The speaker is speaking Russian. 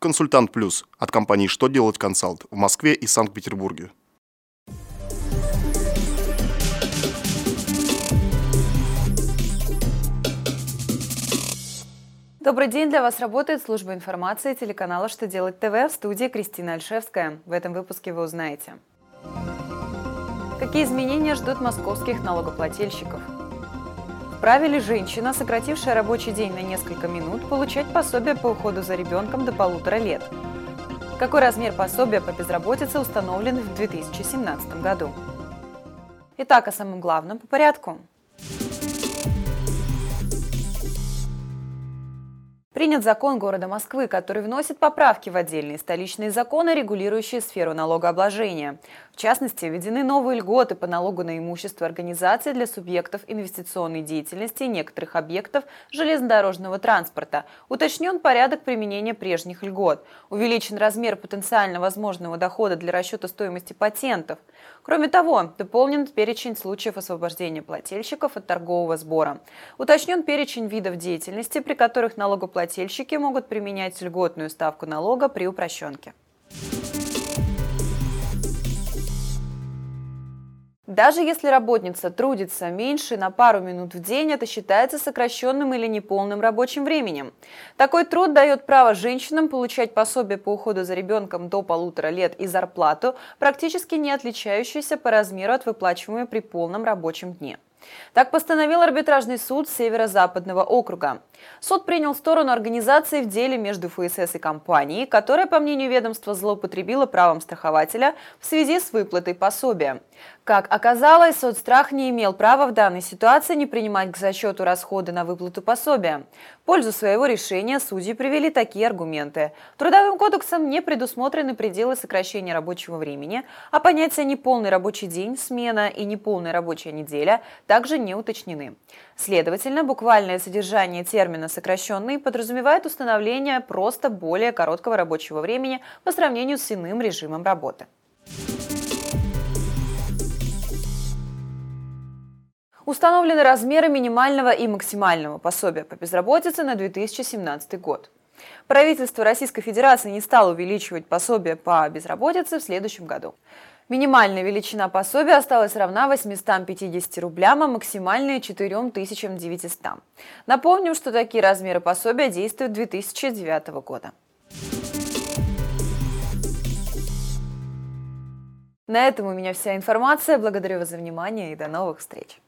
Консультант Плюс от компании «Что делать консалт» в Москве и Санкт-Петербурге. Добрый день, для вас работает служба информации телеканала «Что делать ТВ» в студии Кристина Альшевская. В этом выпуске вы узнаете. Какие изменения ждут московских налогоплательщиков? Вправе ли женщина, сократившая рабочий день на несколько минут, получать пособие по уходу за ребенком до полутора лет? Какой размер пособия по безработице установлен в 2017 году? Итак, о самом главном по порядку. Принят закон города Москвы, который вносит поправки в отдельные столичные законы, регулирующие сферу налогообложения. В частности, введены новые льготы по налогу на имущество организации для субъектов инвестиционной деятельности и некоторых объектов железнодорожного транспорта. Уточнен порядок применения прежних льгот. Увеличен размер потенциально возможного дохода для расчета стоимости патентов. Кроме того, дополнен перечень случаев освобождения плательщиков от торгового сбора. Уточнен перечень видов деятельности, при которых налогоплательщики налогоплательщики могут применять льготную ставку налога при упрощенке. Даже если работница трудится меньше на пару минут в день, это считается сокращенным или неполным рабочим временем. Такой труд дает право женщинам получать пособие по уходу за ребенком до полутора лет и зарплату, практически не отличающуюся по размеру от выплачиваемой при полном рабочем дне. Так постановил арбитражный суд Северо-Западного округа. Суд принял сторону организации в деле между ФСС и компанией, которая, по мнению ведомства, злоупотребила правом страхователя в связи с выплатой пособия. Как оказалось, соцстрах не имел права в данной ситуации не принимать к зачету расходы на выплату пособия. В пользу своего решения судьи привели такие аргументы. Трудовым кодексом не предусмотрены пределы сокращения рабочего времени, а понятия «неполный рабочий день», «смена» и «неполная рабочая неделя» также не уточнены. Следовательно, буквальное содержание термина «сокращенный» подразумевает установление просто более короткого рабочего времени по сравнению с иным режимом работы. Установлены размеры минимального и максимального пособия по безработице на 2017 год. Правительство Российской Федерации не стало увеличивать пособие по безработице в следующем году. Минимальная величина пособия осталась равна 850 рублям, а максимальная 4900. Напомним, что такие размеры пособия действуют 2009 года. На этом у меня вся информация. Благодарю вас за внимание и до новых встреч.